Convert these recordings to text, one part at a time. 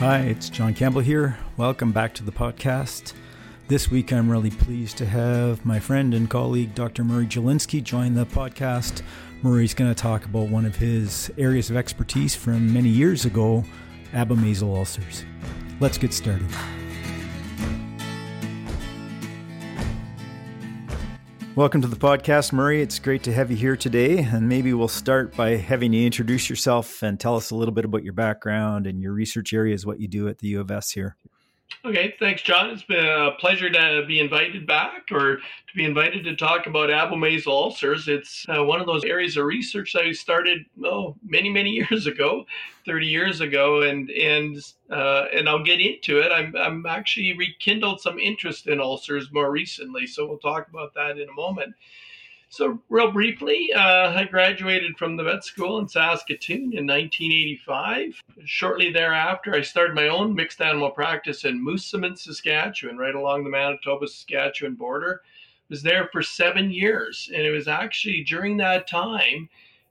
Hi, it's John Campbell here. Welcome back to the podcast. This week, I'm really pleased to have my friend and colleague, Dr. Murray Jelinski, join the podcast. Murray's going to talk about one of his areas of expertise from many years ago abomasal ulcers. Let's get started. Welcome to the podcast, Murray. It's great to have you here today. And maybe we'll start by having you introduce yourself and tell us a little bit about your background and your research areas, what you do at the U of S here. Okay, thanks, John. It's been a pleasure to be invited back or to be invited to talk about abomasal ulcers. It's uh, one of those areas of research that I started oh many many years ago, 30 years ago, and and uh, and I'll get into it. I'm I'm actually rekindled some interest in ulcers more recently, so we'll talk about that in a moment. So, real briefly, uh, I graduated from the vet school in Saskatoon in 1985. Shortly thereafter, I started my own mixed animal practice in Moosomin, Saskatchewan, right along the Manitoba Saskatchewan border. Was there for seven years, and it was actually during that time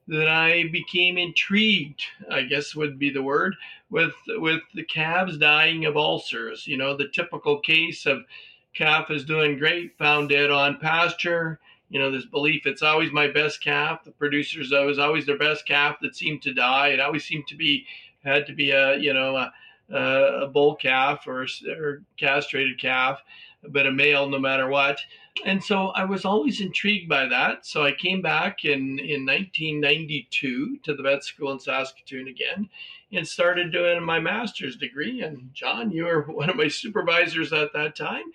that I became intrigued, I guess would be the word, with with the calves dying of ulcers. You know, the typical case of calf is doing great, found dead on pasture you know, this belief it's always my best calf. The producers, oh, was always their best calf that seemed to die. It always seemed to be, had to be a, you know, a, a bull calf or, or castrated calf, but a male no matter what. And so I was always intrigued by that. So I came back in, in 1992 to the vet school in Saskatoon again and started doing my master's degree. And John, you were one of my supervisors at that time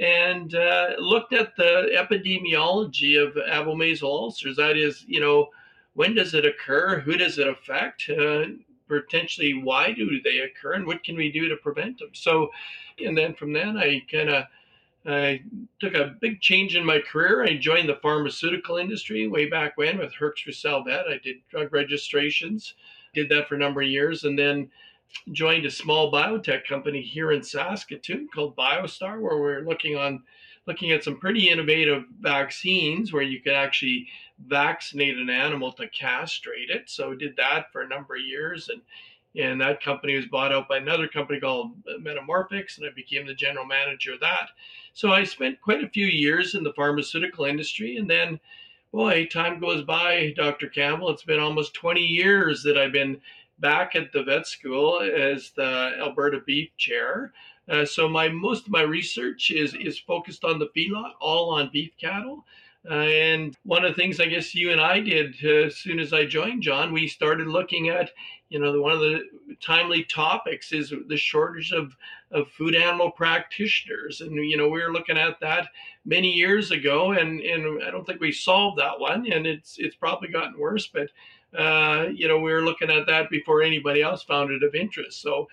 and uh, looked at the epidemiology of abomasal ulcers. That is, you know, when does it occur? Who does it affect? Uh, potentially, why do they occur? And what can we do to prevent them? So, and then from then, I kind of I took a big change in my career. I joined the pharmaceutical industry way back when with Hoechst Roussel Vet. I did drug registrations, did that for a number of years, and then joined a small biotech company here in Saskatoon called BioStar, where we're looking on looking at some pretty innovative vaccines where you could actually vaccinate an animal to castrate it. So did that for a number of years and and that company was bought out by another company called MetaMorphix, and I became the general manager of that. So I spent quite a few years in the pharmaceutical industry, and then, boy, time goes by, Dr. Campbell. It's been almost 20 years that I've been back at the vet school as the Alberta Beef Chair. Uh, so my most of my research is is focused on the feedlot, all on beef cattle. Uh, and one of the things I guess you and I did uh, as soon as I joined, John, we started looking at, you know, the, one of the timely topics is the shortage of, of food animal practitioners. And, you know, we were looking at that many years ago, and, and I don't think we solved that one. And it's, it's probably gotten worse, but uh, you know, we were looking at that before anybody else found it of interest. So,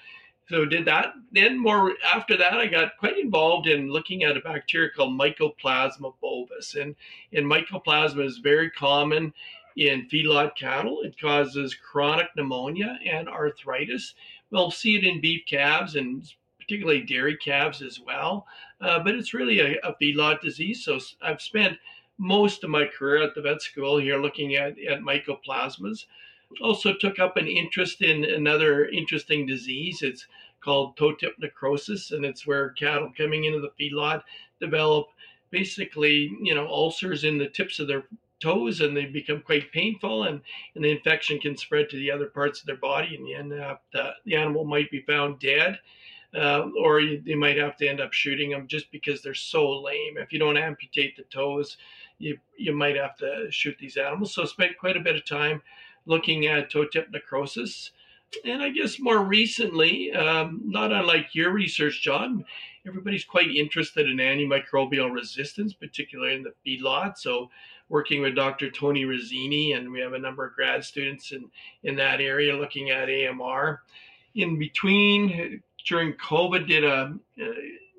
so did that. Then more after that, I got quite involved in looking at a bacteria called Mycoplasma bovis, and and Mycoplasma is very common in feedlot cattle. It causes chronic pneumonia and arthritis. We'll see it in beef calves and particularly dairy calves as well. Uh, but it's really a, a feedlot disease. So I've spent most of my career at the vet school here looking at, at mycoplasmas. Also took up an interest in another interesting disease. It's called toe tip necrosis, and it's where cattle coming into the feedlot develop basically, you know, ulcers in the tips of their toes and they become quite painful and, and the infection can spread to the other parts of their body and the, end up, the, the animal might be found dead uh, or you, they might have to end up shooting them just because they're so lame. If you don't amputate the toes, you you might have to shoot these animals. So spent quite a bit of time looking at toe tip necrosis. And I guess more recently, um, not unlike your research, John, everybody's quite interested in antimicrobial resistance, particularly in the feedlot. So, working with Dr. Tony Rizzini, and we have a number of grad students in, in that area looking at AMR. In between, during COVID, did a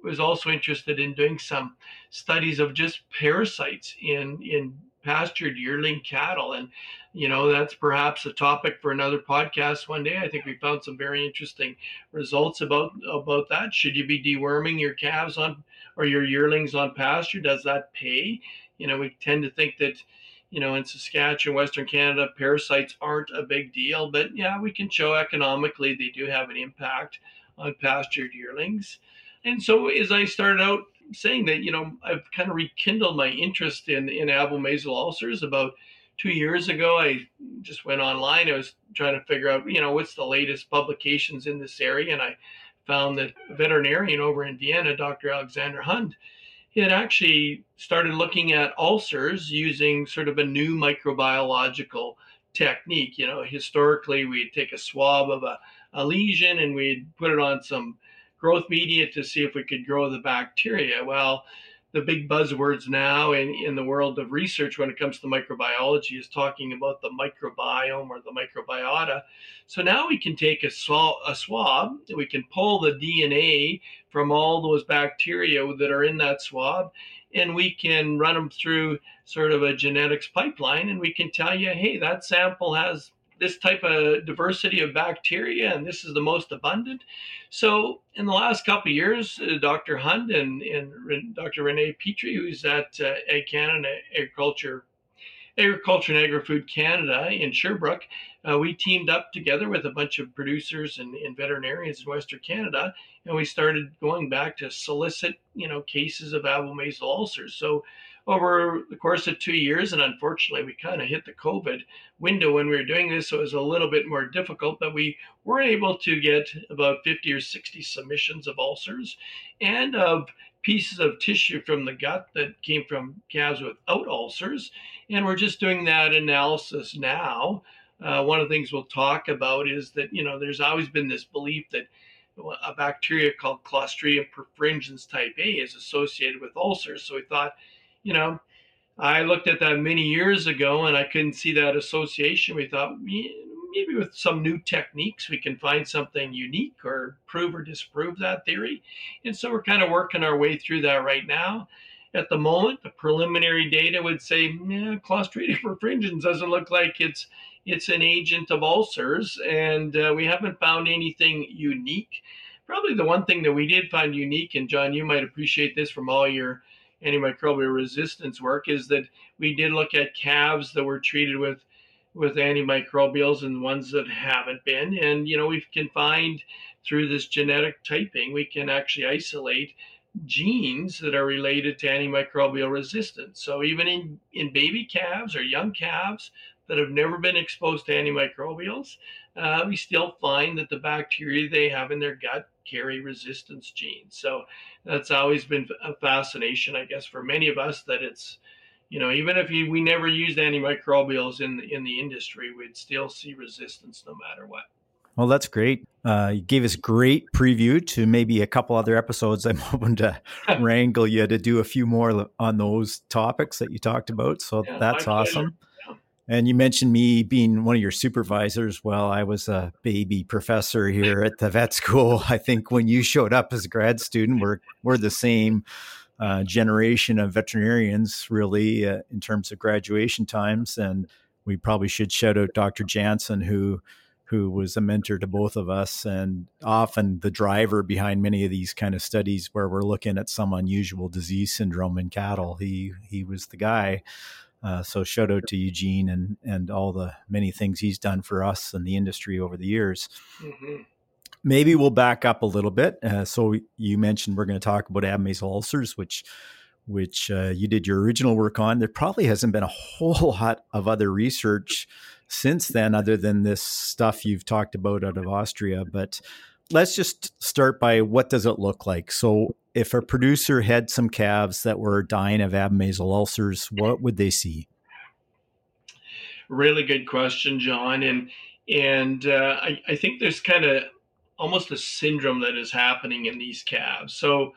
was also interested in doing some studies of just parasites in in pastured yearling cattle. And you know that's perhaps a topic for another podcast one day. I think we found some very interesting results about about that. Should you be deworming your calves on or your yearlings on pasture? Does that pay? You know we tend to think that you know in saskatchewan western canada parasites aren't a big deal. But yeah we can show economically they do have an impact on pastured yearlings. And so as I started out saying that, you know, I've kind of rekindled my interest in, in abomasal ulcers about two years ago. I just went online. I was trying to figure out, you know, what's the latest publications in this area. And I found that a veterinarian over in Vienna, Dr. Alexander Hund, he had actually started looking at ulcers using sort of a new microbiological technique. You know, historically, we'd take a swab of a, a lesion and we'd put it on some growth media to see if we could grow the bacteria. Well, the big buzzwords now in, in the world of research when it comes to microbiology is talking about the microbiome or the microbiota. So now we can take a, a swab, we can pull the DNA from all those bacteria that are in that swab, and we can run them through sort of a genetics pipeline, and we can tell you, hey, that sample has this type of diversity of bacteria, and this is the most abundant. So, in the last couple of years, uh, Dr. Hund and, and Dr. Renee Petri, who's at uh, Ag Canada Agriculture, Agriculture and Agri-Food Canada in Sherbrooke, uh, we teamed up together with a bunch of producers and, and veterinarians in Western Canada, and we started going back to solicit, you know, cases of abomasal ulcers. So over the course of two years. And unfortunately, we kind of hit the COVID window when we were doing this. So it was a little bit more difficult, but we were able to get about 50 or 60 submissions of ulcers and of pieces of tissue from the gut that came from calves without ulcers. And we're just doing that analysis now. Uh, one of the things we'll talk about is that, you know, there's always been this belief that a bacteria called Clostridium perfringens type A is associated with ulcers. So we thought, you know, I looked at that many years ago and I couldn't see that association. We thought maybe with some new techniques we can find something unique or prove or disprove that theory. And so we're kind of working our way through that right now. At the moment, the preliminary data would say, yeah, Clostridium perfringens doesn't look like it's it's an agent of ulcers, and uh, we haven't found anything unique. Probably the one thing that we did find unique, and John, you might appreciate this from all your antimicrobial resistance work is that we did look at calves that were treated with with antimicrobials and ones that haven't been. And you know we can find through this genetic typing we can actually isolate genes that are related to antimicrobial resistance. So even in in baby calves or young calves that have never been exposed to antimicrobials uh, we still find that the bacteria they have in their gut carry resistance genes. So that's always been a fascination, I guess, for many of us that it's, you know, even if you, we never used antimicrobials in the, in the industry, we'd still see resistance no matter what. Well, that's great. Uh, you gave us great preview to maybe a couple other episodes. I'm hoping to wrangle you to do a few more on those topics that you talked about. So yeah, that's awesome. And you mentioned me being one of your supervisors. Well, I was a baby professor here at the vet school. I think when you showed up as a grad student, we're we're the same uh, generation of veterinarians, really, uh, in terms of graduation times. And we probably should shout out Dr. Janzen, who who was a mentor to both of us and often the driver behind many of these kind of studies where we're looking at some unusual disease syndrome in cattle. He he was the guy. Uh, so shout out to Eugene and and all the many things he's done for us and the industry over the years. Mm-hmm. Maybe we'll back up a little bit. Uh, so you mentioned we're going to talk about abomasal ulcers, which which uh, you did your original work on. There probably hasn't been a whole lot of other research since then, other than this stuff you've talked about out of Austria. But let's just start by what does it look like? So if a producer had some calves that were dying of abomasal ulcers, what would they see? Really good question, John. And and uh, I, I think there's kind of almost a syndrome that is happening in these calves. So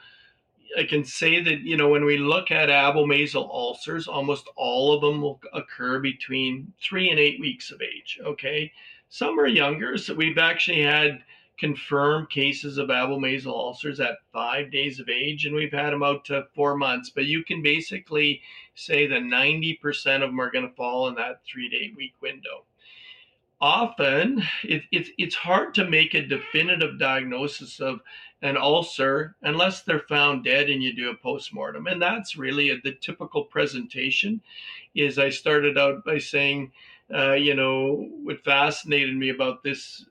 I can say that you know when we look at abomasal ulcers, almost all of them will occur between three and eight weeks of age. Okay, some are younger. So we've actually had confirmed cases of abomasal ulcers at five days of age, and we've had them out to four months. But you can basically say that 90% of them are going to fall in that three to eight week window. Often, it, it, it's hard to make a definitive diagnosis of an ulcer unless they're found dead and you do a postmortem. And that's really a, the typical presentation. Is I started out by saying, uh, you know, what fascinated me about this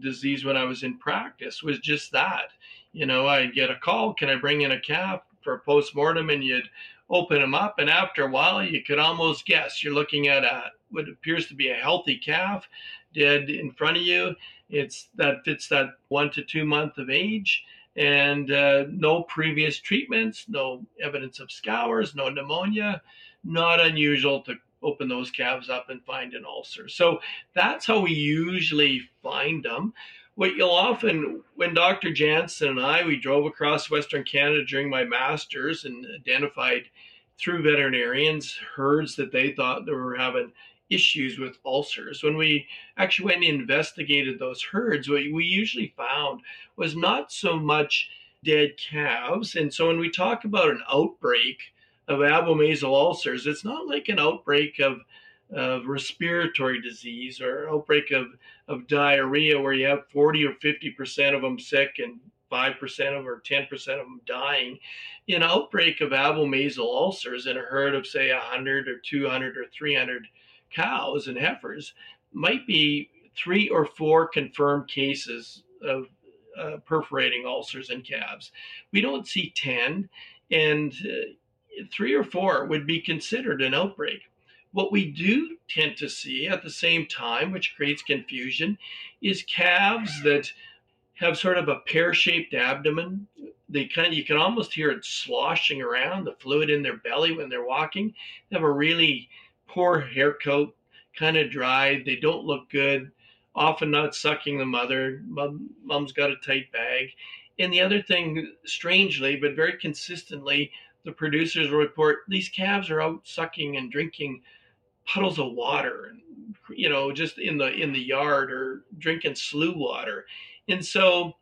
disease when I was in practice was just that. You know, I'd get a call, can I bring in a calf for a post-mortem? And you'd open them up, and after a while, you could almost guess you're looking at a what appears to be a healthy calf dead in front of you. It's that fits that one to two month of age and uh, no previous treatments, no evidence of scours, no pneumonia. Not unusual to open those calves up and find an ulcer. So that's how we usually find them. What you'll often, when Dr. Janzen and I, we drove across Western Canada during my master's and identified through veterinarians herds that they thought they were having issues with ulcers. When we actually went and investigated those herds, what we usually found was not so much dead calves. And so when we talk about an outbreak of abomasal ulcers, it's not like an outbreak of, of respiratory disease or outbreak of, of diarrhea where you have 40 or 50% of them sick and 5% of or 10% of them dying. An outbreak of abomasal ulcers in a herd of, say, 100 or 200 or 300 cows and heifers might be three or four confirmed cases of uh, perforating ulcers in calves. We don't see 10, and uh, three or four would be considered an outbreak. What we do tend to see at the same time, which creates confusion, is calves that have sort of a pear-shaped abdomen. They kind of, you can almost hear it sloshing around the fluid in their belly when they're walking. They have a really poor hair coat, kind of dry. They don't look good. Often not sucking the mother. Mom, mom's got a tight bag. And the other thing, strangely but very consistently, the producers report these calves are out sucking and drinking puddles of water, and you know, just in the in the yard or drinking slough water. And so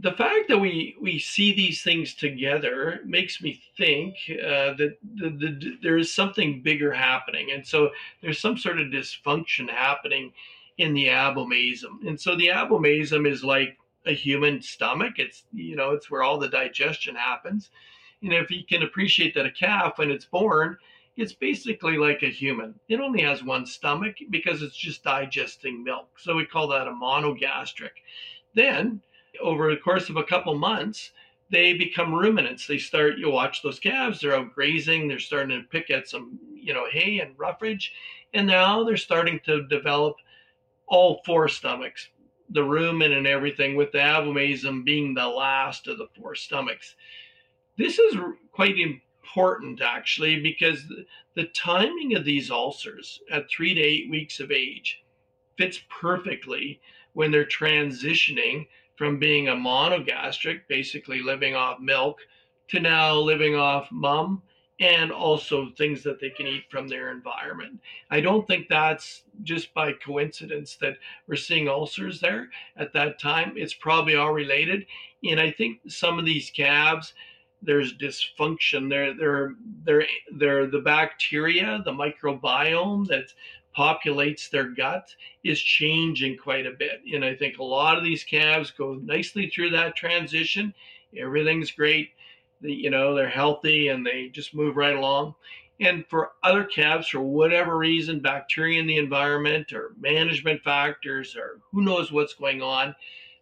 the fact that we we see these things together makes me think uh, that the, the, there is something bigger happening, and so there's some sort of dysfunction happening in the abomasum. And so the abomasum is like a human stomach. It's you know it's where all the digestion happens. And if you can appreciate that a calf when it's born, it's basically like a human. It only has one stomach because it's just digesting milk. So we call that a monogastric. Then over the course of a couple months, they become ruminants. They start, you watch those calves, they're out grazing, they're starting to pick at some, you know, hay and roughage. And now they're starting to develop all four stomachs, the rumen and everything, with the abomasum being the last of the four stomachs. This is quite important actually because the timing of these ulcers at three to eight weeks of age fits perfectly when they're transitioning from being a monogastric, basically living off milk, to now living off mum and also things that they can eat from their environment. I don't think that's just by coincidence that we're seeing ulcers there at that time. It's probably all related. And I think some of these calves, there's dysfunction. They're, they're, they're, they're the bacteria, the microbiome that populates their gut is changing quite a bit. And I think a lot of these calves go nicely through that transition. Everything's great. You know, they're healthy and they just move right along. And for other calves, for whatever reason, bacteria in the environment or management factors or who knows what's going on,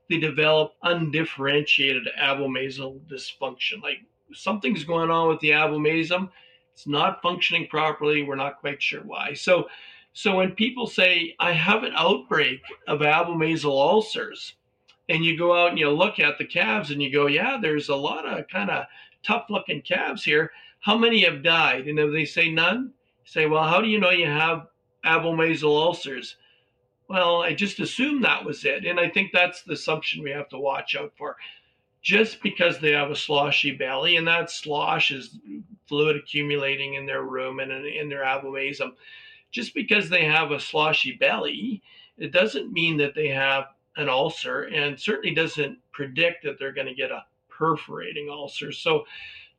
they develop undifferentiated abomasal dysfunction. Like something's going on with the abomasum. It's not functioning properly. We're not quite sure why. So so when people say, I have an outbreak of abomasal ulcers, and you go out and you look at the calves and you go, yeah, there's a lot of kind of tough looking calves here. How many have died? And if they say none, say, well, how do you know you have abomasal ulcers? Well, I just assumed that was it. And I think that's the assumption we have to watch out for. Just because they have a sloshy belly and that slosh is fluid accumulating in their rumen and in their abomasum, just because they have a sloshy belly, it doesn't mean that they have an ulcer and certainly doesn't predict that they're going to get a perforating ulcer. So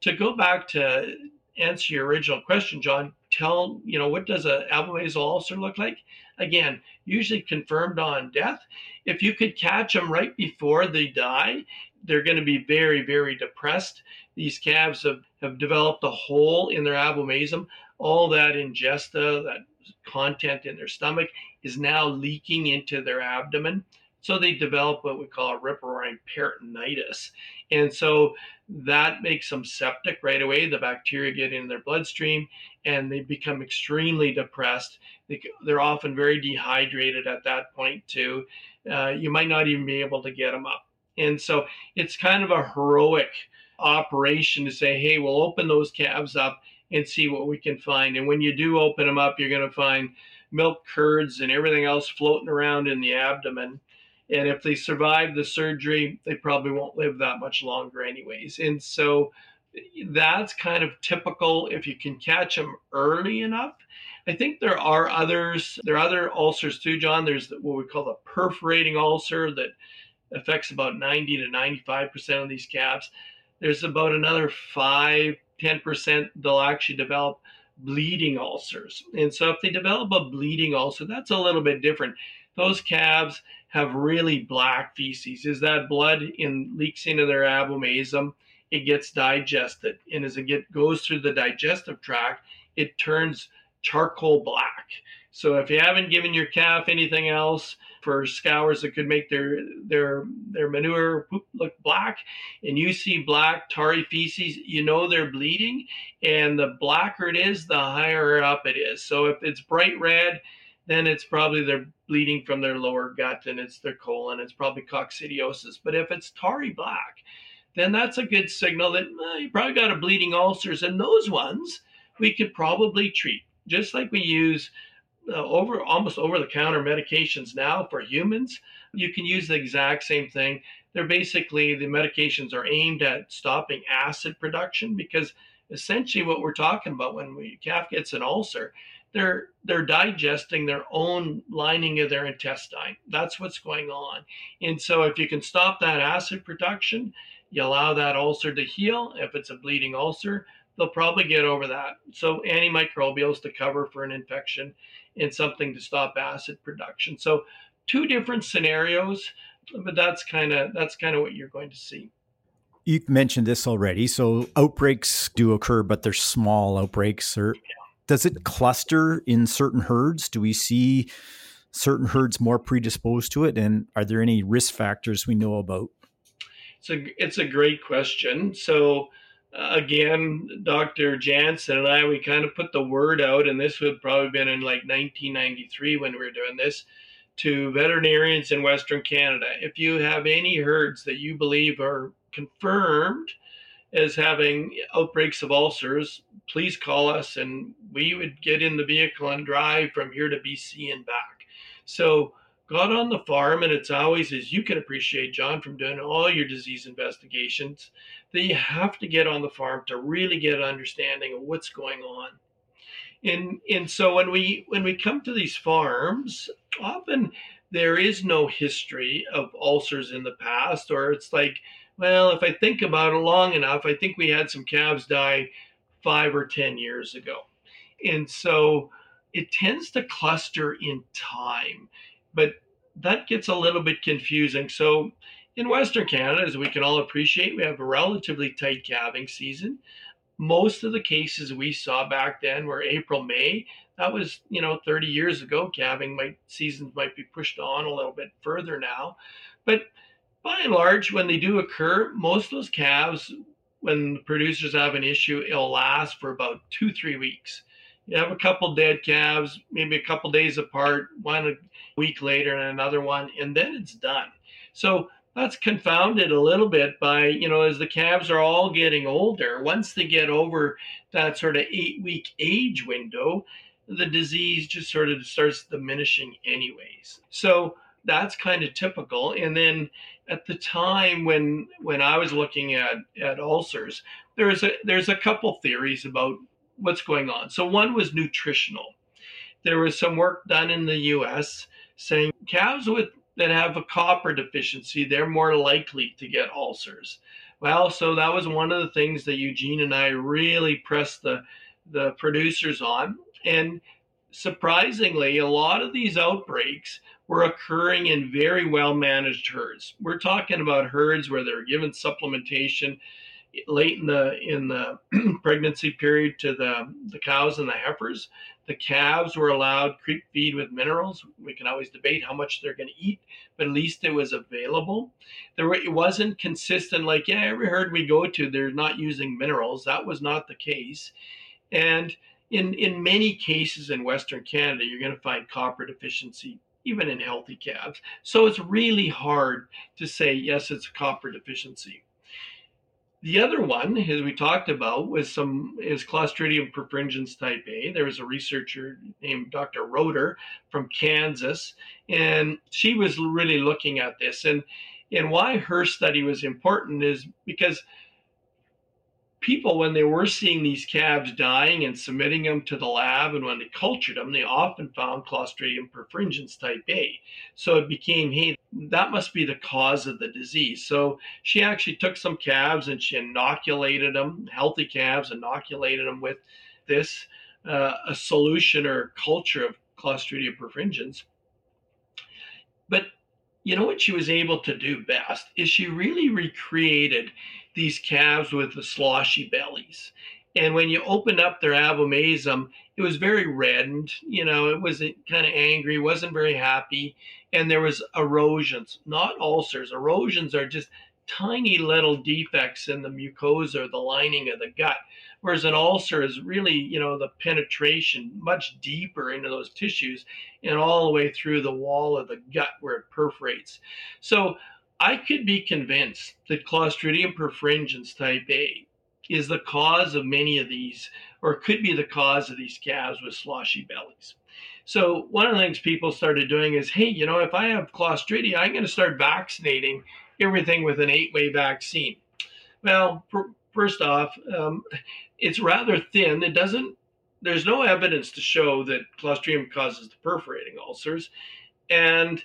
to go back to answer your original question, John, tell, you know, what does a abomasal ulcer look like? Again, usually confirmed on death. If you could catch them right before they die, they're going to be very, very depressed. These calves have, have developed a hole in their abomasum all that ingesta, that content in their stomach is now leaking into their abdomen. So they develop what we call a riparian peritonitis. And so that makes them septic right away. The bacteria get in their bloodstream and they become extremely depressed. They, are often very dehydrated at that point, too. Uh, you might not even be able to get them up. And so it's kind of a heroic operation to say, hey, we'll open those calves up and see what we can find. And when you do open them up, you're going to find milk curds and everything else floating around in the abdomen. And if they survive the surgery, they probably won't live that much longer, anyways. And so that's kind of typical if you can catch them early enough. I think there are others. There are other ulcers too, John. There's what we call the perforating ulcer that affects about 90 to 95% of these calves. There's about another 5, 10% they'll actually develop bleeding ulcers. And so if they develop a bleeding ulcer, that's a little bit different. Those calves have really black feces. Is that blood in leaks into their abomasum, it gets digested. And as it get, goes through the digestive tract, it turns charcoal black. So if you haven't given your calf anything else, for scours that could make their their their manure poop look black and you see black tarry feces you know they're bleeding and the blacker it is the higher up it is so if it's bright red then it's probably they're bleeding from their lower gut and it's their colon it's probably coccidiosis. But if it's tarry black then that's a good signal that well, you probably got a bleeding ulcers. And those ones we could probably treat just like we use uh, over almost over the counter medications now for humans. You can use the exact same thing. They're basically the medications are aimed at stopping acid production because essentially what we're talking about when we calf gets an ulcer they're they're digesting their own lining of their intestine that's what's going on and so if you can stop that acid production you allow that ulcer to heal if it's a bleeding ulcer they'll probably get over that so antimicrobials to cover for an infection and something to stop acid production. So two different scenarios, but that's kind of that's kind of what you're going to see. You mentioned this already. So outbreaks do occur, but they're small outbreaks. Or does it cluster in certain herds? Do we see certain herds more predisposed to it? And are there any risk factors we know about? It's a it's a great question. So uh, again, Dr. Janzen and I, we kind of put the word out, and this would probably been in like 1993 when we were doing this, to veterinarians in Western Canada. If you have any herds that you believe are confirmed as having outbreaks of ulcers, please call us, and we would get in the vehicle and drive from here to BC and back. So got on the farm, and it's always, as you can appreciate, John, from doing all your disease investigations, that you have to get on the farm to really get an understanding of what's going on. And, and so when we when we come to these farms, often there is no history of ulcers in the past, or it's like, well, if I think about it long enough, I think we had some calves die five or ten years ago. And so it tends to cluster in time. But that gets a little bit confusing. So, in Western Canada, as we can all appreciate, we have a relatively tight calving season. Most of the cases we saw back then were April, May. That was, you know, 30 years ago. Calving might seasons might be pushed on a little bit further now. But by and large, when they do occur, most of those calves, when the producers have an issue, it'll last for about two, three weeks. You have a couple dead calves, maybe a couple days apart, one a week later and another one, and then it's done. So that's confounded a little bit by, you know, as the calves are all getting older, once they get over that sort of eight week age window, the disease just sort of starts diminishing, anyways. So that's kind of typical. And then at the time when when I was looking at at ulcers, there's a there's a couple theories about what's going on. So one was nutritional. There was some work done in the U.S saying calves with that have a copper deficiency, they're more likely to get ulcers. Well, so that was one of the things that Eugene and I really pressed the the producers on. And surprisingly, a lot of these outbreaks were occurring in very well managed herds. We're talking about herds where they're given supplementation, late in the in the pregnancy period to the the cows and the heifers. The calves were allowed creep feed with minerals. We can always debate how much they're going to eat, but at least it was available. There were, it wasn't consistent. Like yeah, every herd we go to, they're not using minerals. That was not the case, and in in many cases in Western Canada, you're going to find copper deficiency even in healthy calves. So it's really hard to say yes, it's a copper deficiency. The other one, as we talked about, was some is Clostridium perfringens type A. There was a researcher named Dr. Roeder from Kansas, and she was really looking at this. And and why her study was important is because people, when they were seeing these calves dying and submitting them to the lab, and when they cultured them, they often found Clostridium perfringens type A. So it became, hey, that must be the cause of the disease. So she actually took some calves and she inoculated them, healthy calves, inoculated them with this, uh, a solution or culture of Clostridium perfringens. You know what she was able to do best is she really recreated these calves with the sloshy bellies. And when you opened up their abomasum, it was very reddened. You know, it was kind of angry, wasn't very happy, and there was erosions, not ulcers. Erosions are just tiny little defects in the mucosa or the lining of the gut. Whereas an ulcer is really, you know, the penetration much deeper into those tissues and all the way through the wall of the gut where it perforates. So I could be convinced that Clostridium perfringens type A is the cause of many of these, or could be the cause of these calves with sloshy bellies. So one of the things people started doing is, hey, you know, if I have Clostridia, I'm going to start vaccinating everything with an eight-way vaccine. Well, first off, um, it's rather thin. It doesn't. There's no evidence to show that Clostridium causes the perforating ulcers, and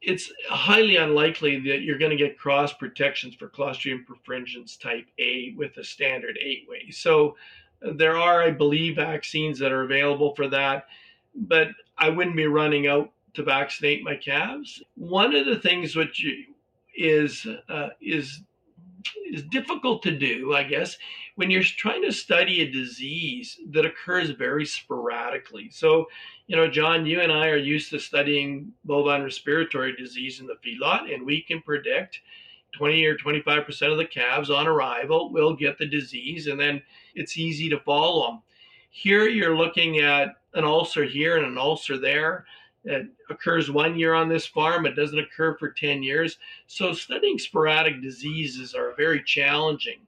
it's highly unlikely that you're going to get cross protections for Clostridium perfringens type A with a standard eight way. So there are, I believe, vaccines that are available for that, but I wouldn't be running out to vaccinate my calves. One of the things which is uh, is is difficult to do, I guess, when you're trying to study a disease that occurs very sporadically. So, you know, John, you and I are used to studying bovine respiratory disease in the feedlot, and we can predict 20 or 25% of the calves on arrival will get the disease, and then it's easy to follow them. Here, you're looking at an ulcer here and an ulcer there. It occurs one year on this farm, it doesn't occur for 10 years. So, studying sporadic diseases are very challenging.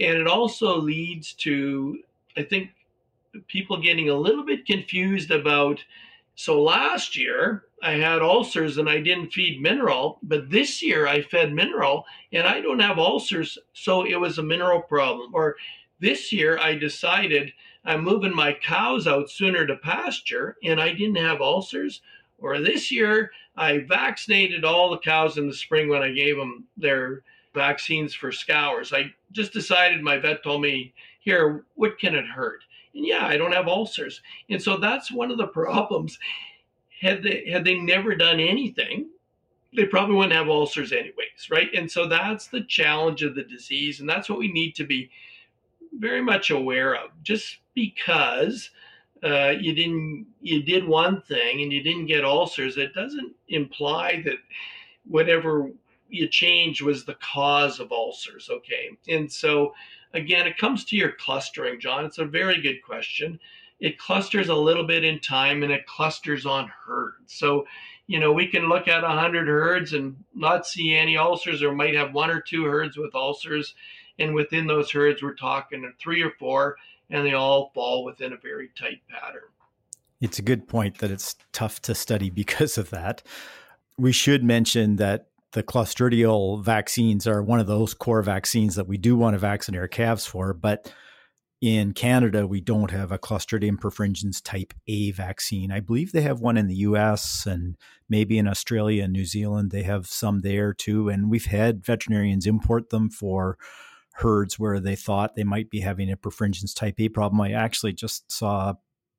And it also leads to, I think, people getting a little bit confused about. So, last year I had ulcers and I didn't feed mineral, but this year I fed mineral and I don't have ulcers. So, it was a mineral problem. Or this year I decided I'm moving my cows out sooner to pasture and I didn't have ulcers. Or this year, I vaccinated all the cows in the spring when I gave them their vaccines for scours. I just decided, my vet told me, here, what can it hurt? And yeah, I don't have ulcers. And so that's one of the problems. Had they had they never done anything, they probably wouldn't have ulcers anyways, right? And so that's the challenge of the disease, and that's what we need to be very much aware of. Just because uh, you didn't you did one thing and you didn't get ulcers, it doesn't imply that whatever you changed was the cause of ulcers. Okay, and so again, it comes to your clustering, John. It's a very good question. It clusters a little bit in time and it clusters on herds. So, you know, we can look at 100 herds and not see any ulcers, or might have one or two herds with ulcers and within those herds, we're talking three or four, and they all fall within a very tight pattern. It's a good point that it's tough to study because of that. We should mention that the clostridial vaccines are one of those core vaccines that we do want to vaccinate our calves for, but in Canada, we don't have a Clostridium perfringens type A vaccine. I believe they have one in the US and maybe in Australia and New Zealand. They have some there too. And we've had veterinarians import them for herds where they thought they might be having a perfringens type A problem. I actually just saw a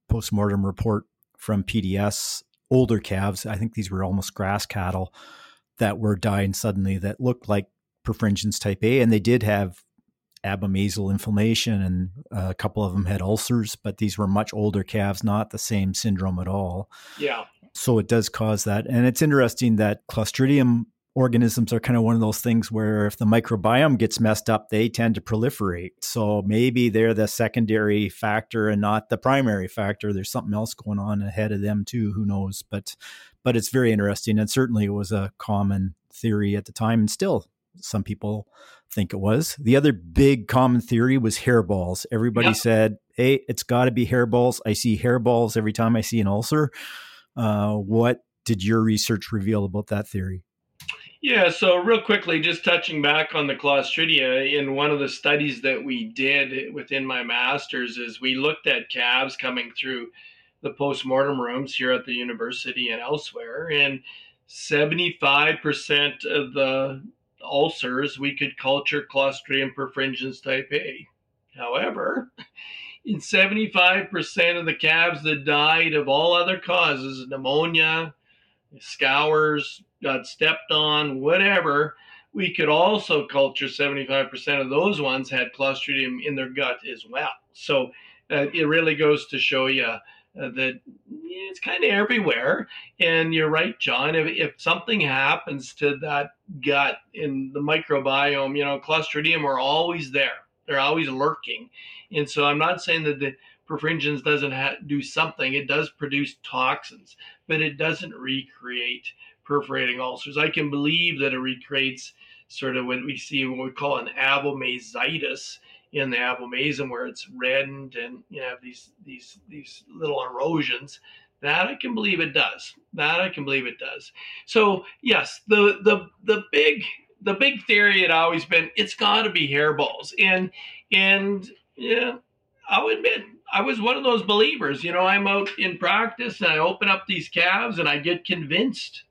postmortem report from PDS, older calves. I think these were almost grass cattle that were dying suddenly that looked like perfringens type A, and they did have abomasal inflammation, and uh, a couple of them had ulcers, but these were much older calves, not the same syndrome at all. Yeah. So it does cause that. And it's interesting that Clostridium organisms are kind of one of those things where if the microbiome gets messed up, they tend to proliferate. So maybe they're the secondary factor and not the primary factor. There's something else going on ahead of them too. Who knows? But but it's very interesting, and certainly it was a common theory at the time, and still some people think it was. The other big common theory was hairballs. Everybody yep. said, "Hey, it's got to be hairballs." I see hairballs every time I see an ulcer. Uh, what did your research reveal about that theory? Yeah, so real quickly, just touching back on the Clostridia, in one of the studies that we did within my master's, is we looked at calves coming through the postmortem rooms here at the university and elsewhere, and 75% of the ulcers we could culture Clostridium perfringens type A. However, in 75% of the calves that died of all other causes, pneumonia, scours, got stepped on, whatever, we could also culture 75% of those ones had Clostridium in their gut as well. So uh, it really goes to show you uh, that it's kind of everywhere. And you're right, John. If, if something happens to that gut in the microbiome, you know, Clostridium are always there. They're always lurking. And so I'm not saying that the perfringens doesn't ha- do something. It does produce toxins, but it doesn't recreate perforating ulcers. I can believe that it recreates sort of what we see what we call an abomasitis in the abomasum where it's reddened and you have these these these little erosions that I can believe it does. That I can believe it does. So yes, the the the big the big theory had always been it's got to be hairballs, and and yeah, I'll admit I was one of those believers. You know, I'm out in practice and I open up these calves and I get convinced.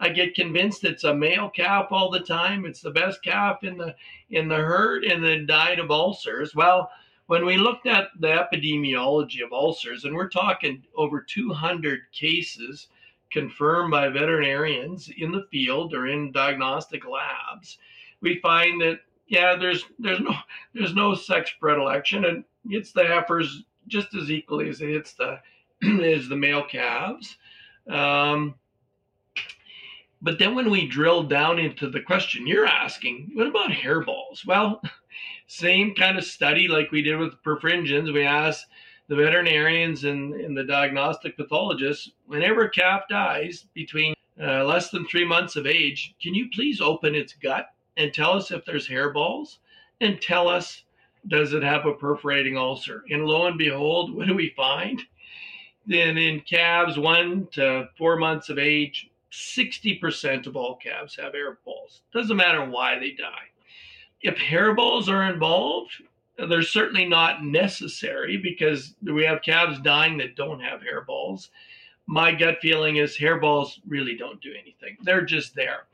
I get convinced it's a male calf all the time. It's the best calf in the in the herd, and then died of ulcers. Well, when we looked at the epidemiology of ulcers, and we're talking over 200 cases confirmed by veterinarians in the field or in diagnostic labs, we find that yeah, there's there's no there's no sex predilection, and it's the heifers just as equally as it hits the as the male calves. Um, but then when we drill down into the question you're asking, what about hairballs? Well, same kind of study like we did with perfringens. We asked the veterinarians and, and the diagnostic pathologists, whenever a calf dies between uh, less than three months of age, can you please open its gut and tell us if there's hairballs and tell us does it have a perforating ulcer? And lo and behold, what do we find? Then in calves one to four months of age, 60% of all calves have hairballs. Doesn't matter why they die. If hairballs are involved, they're certainly not necessary because we have calves dying that don't have hairballs. My gut feeling is hairballs really don't do anything. They're just there.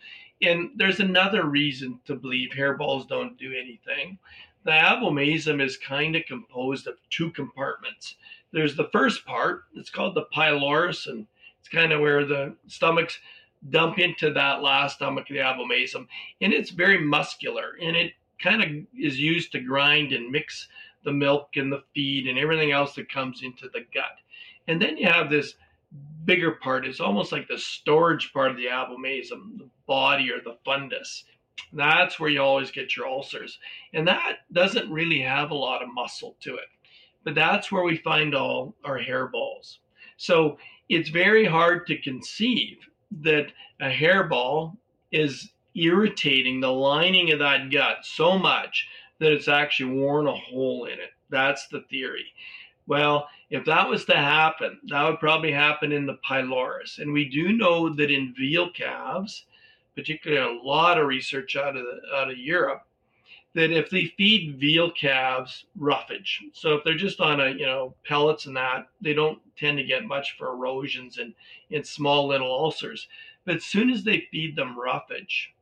And there's another reason to believe hairballs don't do anything. The abomasum is kind of composed of two compartments. There's the first part, it's called the pylorus, and kind of where the stomachs dump into that last stomach of the abomasum. And it's very muscular and it kind of is used to grind and mix the milk and the feed and everything else that comes into the gut. And then you have this bigger part. It's almost like the storage part of the abomasum, the body or the fundus. That's where you always get your ulcers. And that doesn't really have a lot of muscle to it. But that's where we find all our hairballs. So it's very hard to conceive that a hairball is irritating the lining of that gut so much that it's actually worn a hole in it. That's the theory. Well, if that was to happen, that would probably happen in the pylorus. And we do know that in veal calves, particularly a lot of research out of out of Europe, that if they feed veal calves roughage, so if they're just on a you know pellets and that, they don't tend to get much for erosions and small little ulcers. But as soon as they feed them roughage,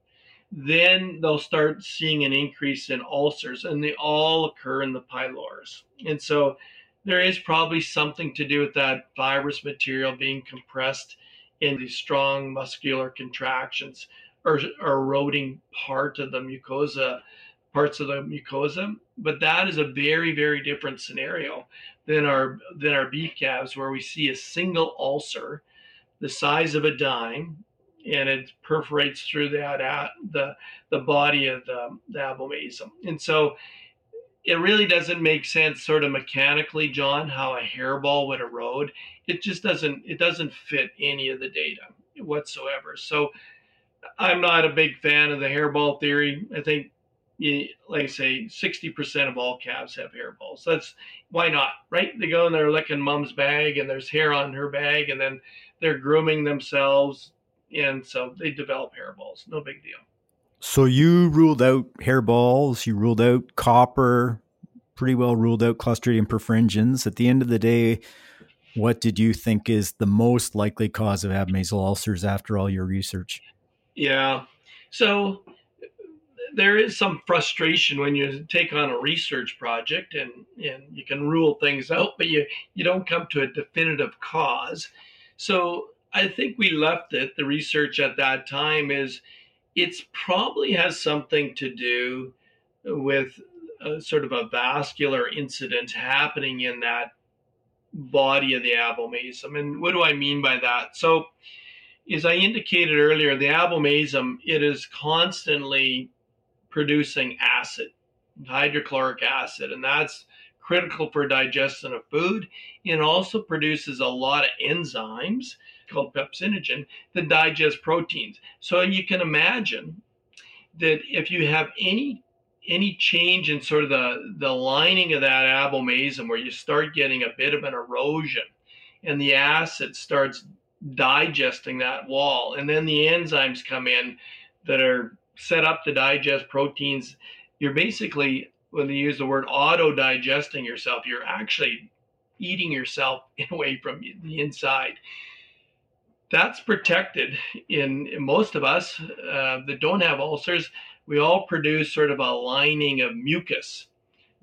then they'll start seeing an increase in ulcers, and they all occur in the pylorus. And so there is probably something to do with that fibrous material being compressed in these strong muscular contractions are eroding part of the mucosa, parts of the mucosa. But that is a very, very different scenario than our than our beef calves, where we see a single ulcer, the size of a dime, and it perforates through that at the the body of the, the abomasum. And so it really doesn't make sense sort of mechanically john how a hairball would erode it just doesn't it doesn't fit any of the data whatsoever so i'm not a big fan of the hairball theory i think like I say, 60% of all calves have hairballs. That's why not, right? They go and they're licking mom's bag and there's hair on her bag and then they're grooming themselves. And so they develop hairballs. No big deal. So you ruled out hairballs, you ruled out copper, pretty well ruled out Clostridium perfringens. At the end of the day, what did you think is the most likely cause of abomasal ulcers after all your research? Yeah. So there is some frustration when you take on a research project and, and you can rule things out, but you, you don't come to a definitive cause. So I think we left it, the research at that time is it's probably has something to do with a, sort of a vascular incident happening in that body of the abomasum. And what do I mean by that? So, as I indicated earlier, the abomasum it is constantly producing acid, hydrochloric acid, and that's critical for digestion of food. It also produces a lot of enzymes called pepsinogen that digest proteins. So you can imagine that if you have any any change in sort of the, the lining of that abomasum where you start getting a bit of an erosion and the acid starts digesting that wall and then the enzymes come in that are set up to digest proteins you're basically when they use the word auto digesting yourself you're actually eating yourself in a way from the inside that's protected in, in most of us uh, that don't have ulcers. We all produce sort of a lining of mucus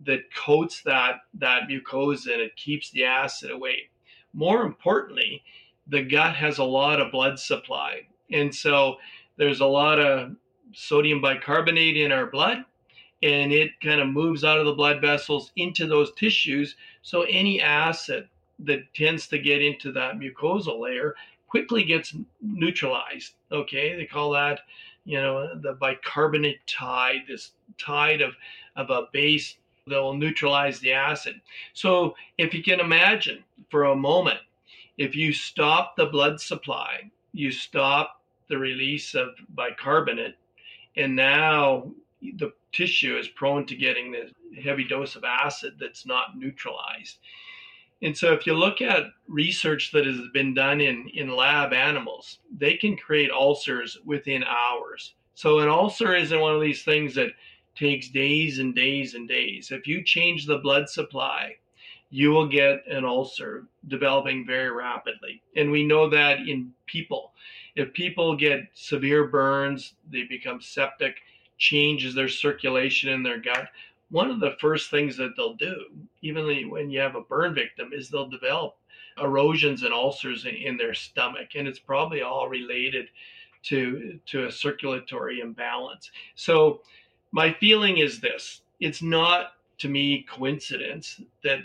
that coats that, that mucosa and it keeps the acid away. More importantly, the gut has a lot of blood supply. And so there's a lot of sodium bicarbonate in our blood and it kind of moves out of the blood vessels into those tissues. So any acid that tends to get into that mucosal layer quickly gets neutralized. Okay, they call that, you know, the bicarbonate tide, this tide of, of a base that will neutralize the acid. So if you can imagine for a moment, if you stop the blood supply, you stop the release of bicarbonate, and now the tissue is prone to getting this heavy dose of acid that's not neutralized. And so, if you look at research that has been done in, in lab animals, they can create ulcers within hours. So, an ulcer isn't one of these things that takes days and days and days. If you change the blood supply, you will get an ulcer developing very rapidly. And we know that in people. If people get severe burns, they become septic, changes their circulation in their gut, one of the first things that they'll do, even when you have a burn victim, is they'll develop erosions and ulcers in, their stomach, and it's probably all related to to a circulatory imbalance. So my feeling is this: it's not to me coincidence that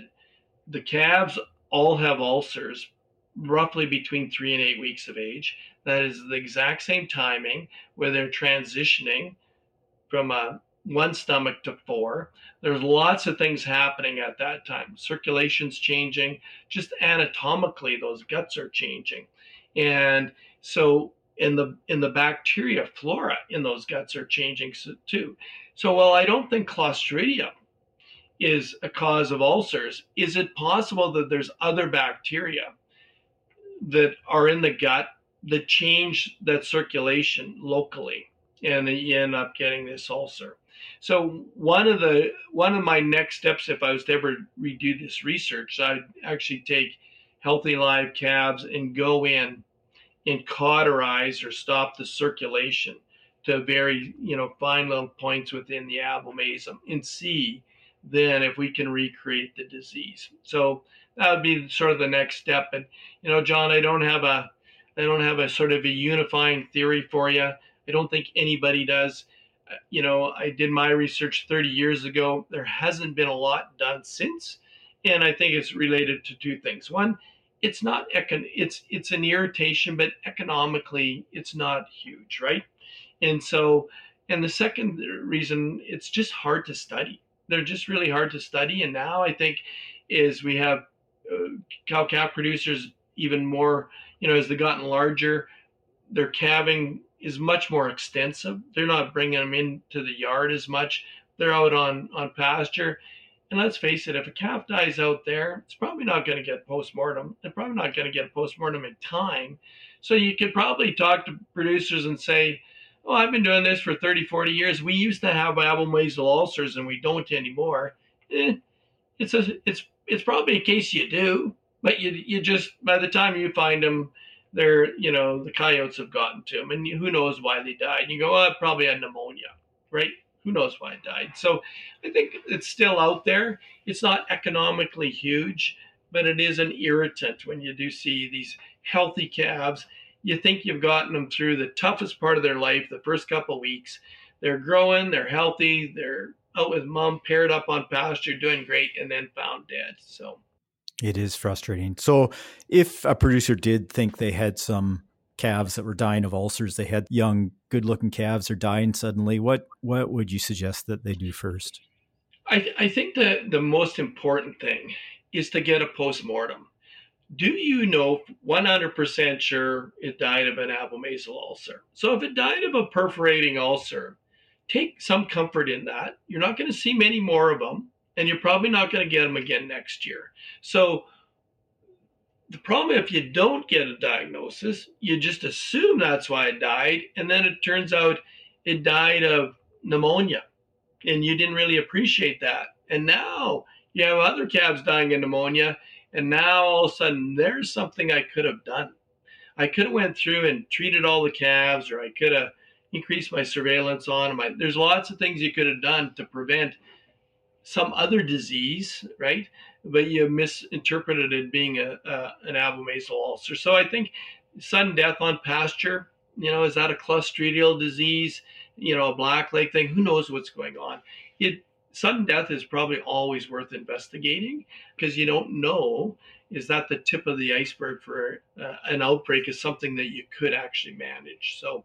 the calves all have ulcers roughly between three and eight weeks of age. That is the exact same timing where they're transitioning from a one stomach to four. There's lots of things happening at that time. Circulation's changing, just anatomically, those guts are changing. And so in the in the bacteria flora in those guts are changing too. So while I don't think Clostridium is a cause of ulcers, is it possible that there's other bacteria that are in the gut that change that circulation locally and you end up getting this ulcer? So one of the one of my next steps, if I was to ever redo this research, I'd actually take healthy live calves and go in and cauterize or stop the circulation to very you know fine little points within the abomasum and see then if we can recreate the disease. So that would be sort of the next step. And you know, John, I don't have a I don't have a sort of a unifying theory for you. I don't think anybody does. Uh, you know, I did my research 30 years ago. There hasn't been a lot done since, and I think it's related to two things. One, it's not econ- it's it's an irritation, but economically, it's not huge, right? And so, and the second reason, it's just hard to study. They're just really hard to study, and now I think is we have uh, cow calf producers even more. You know, as they've gotten larger, their calving is much more extensive. They're not bringing them into the yard as much. They're out on on pasture. And let's face it, if a calf dies out there, it's probably not going to get postmortem. They're probably not going to get postmortem in time. So you could probably talk to producers and say, "Oh, I've been doing this for 30, 40 years. We used to have abomasal ulcers, and we don't anymore." Eh, it's a, it's it's probably a case you do, but you you just by the time you find them, they're you know the coyotes have gotten to them, and who knows why they died. You go, oh, probably had pneumonia, right? Who knows why it died? So I think it's still out there. It's not economically huge, but it is an irritant when you do see these healthy calves. You think you've gotten them through the toughest part of their life, the first couple weeks. They're growing, they're healthy, they're out with mom, paired up on pasture, doing great, and then found dead. So it is frustrating. So, if a producer did think they had some calves that were dying of ulcers, they had young, good-looking calves are dying suddenly. What what would you suggest that they do first? I, I think that the most important thing is to get a post-mortem. Do you know 100% sure it died of an abomasal ulcer? So if it died of a perforating ulcer, take some comfort in that. You're not going to see many more of them and you're probably not going to get them again next year. So the problem if you don't get a diagnosis, you just assume that's why it died, and then it turns out it died of pneumonia, and you didn't really appreciate that. And now you have other calves dying of pneumonia, and now all of a sudden there's something I could have done. I could have went through and treated all the calves, or I could have increased my surveillance on them. there's lots of things you could have done to prevent some other disease, right? But you misinterpreted it being a, a an abomasal ulcer. So I think sudden death on pasture, you know, is that a clostridial disease? You know, a black leg thing? Who knows what's going on? It sudden death is probably always worth investigating because you don't know is that the tip of the iceberg for uh, an outbreak is something that you could actually manage. So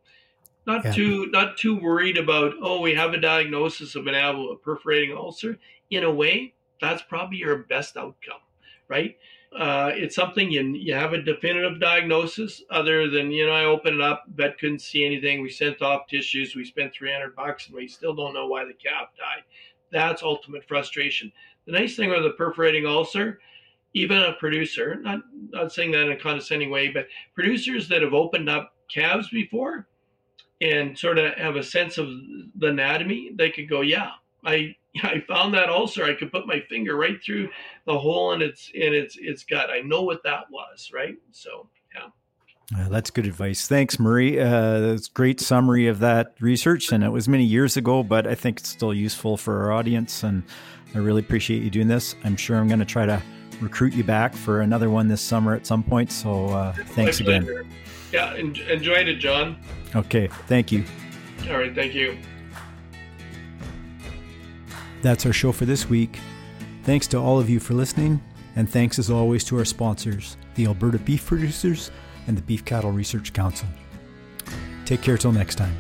not yeah. too not too worried about oh we have a diagnosis of an a perforating ulcer. In a way that's probably your best outcome right? Uh, it's something you, you have a definitive diagnosis other than you know i opened it up vet couldn't see anything. We sent off tissues. We spent 300 bucks and we still don't know why the calf died. That's ultimate frustration. The nice thing with a perforating ulcer even a producer not not saying that in a condescending way but producers that have opened up calves before and sort of have a sense of the anatomy, they could go, yeah, I I found that ulcer. I could put my finger right through the hole in its in its its gut. I know what that was, right? So yeah. Uh, that's good advice. Thanks, Murray. Uh, that's great summary of that research, and it was many years ago, but I think it's still useful for our audience, and I really appreciate you doing this. I'm sure I'm going to try to recruit you back for another one this summer at some point. So uh, thanks again. Yeah, enjoyed it, John. Okay, thank you. All right, thank you. That's our show for this week. Thanks to all of you for listening, and thanks as always to our sponsors, the Alberta Beef Producers and the Beef Cattle Research Council. Take care till next time.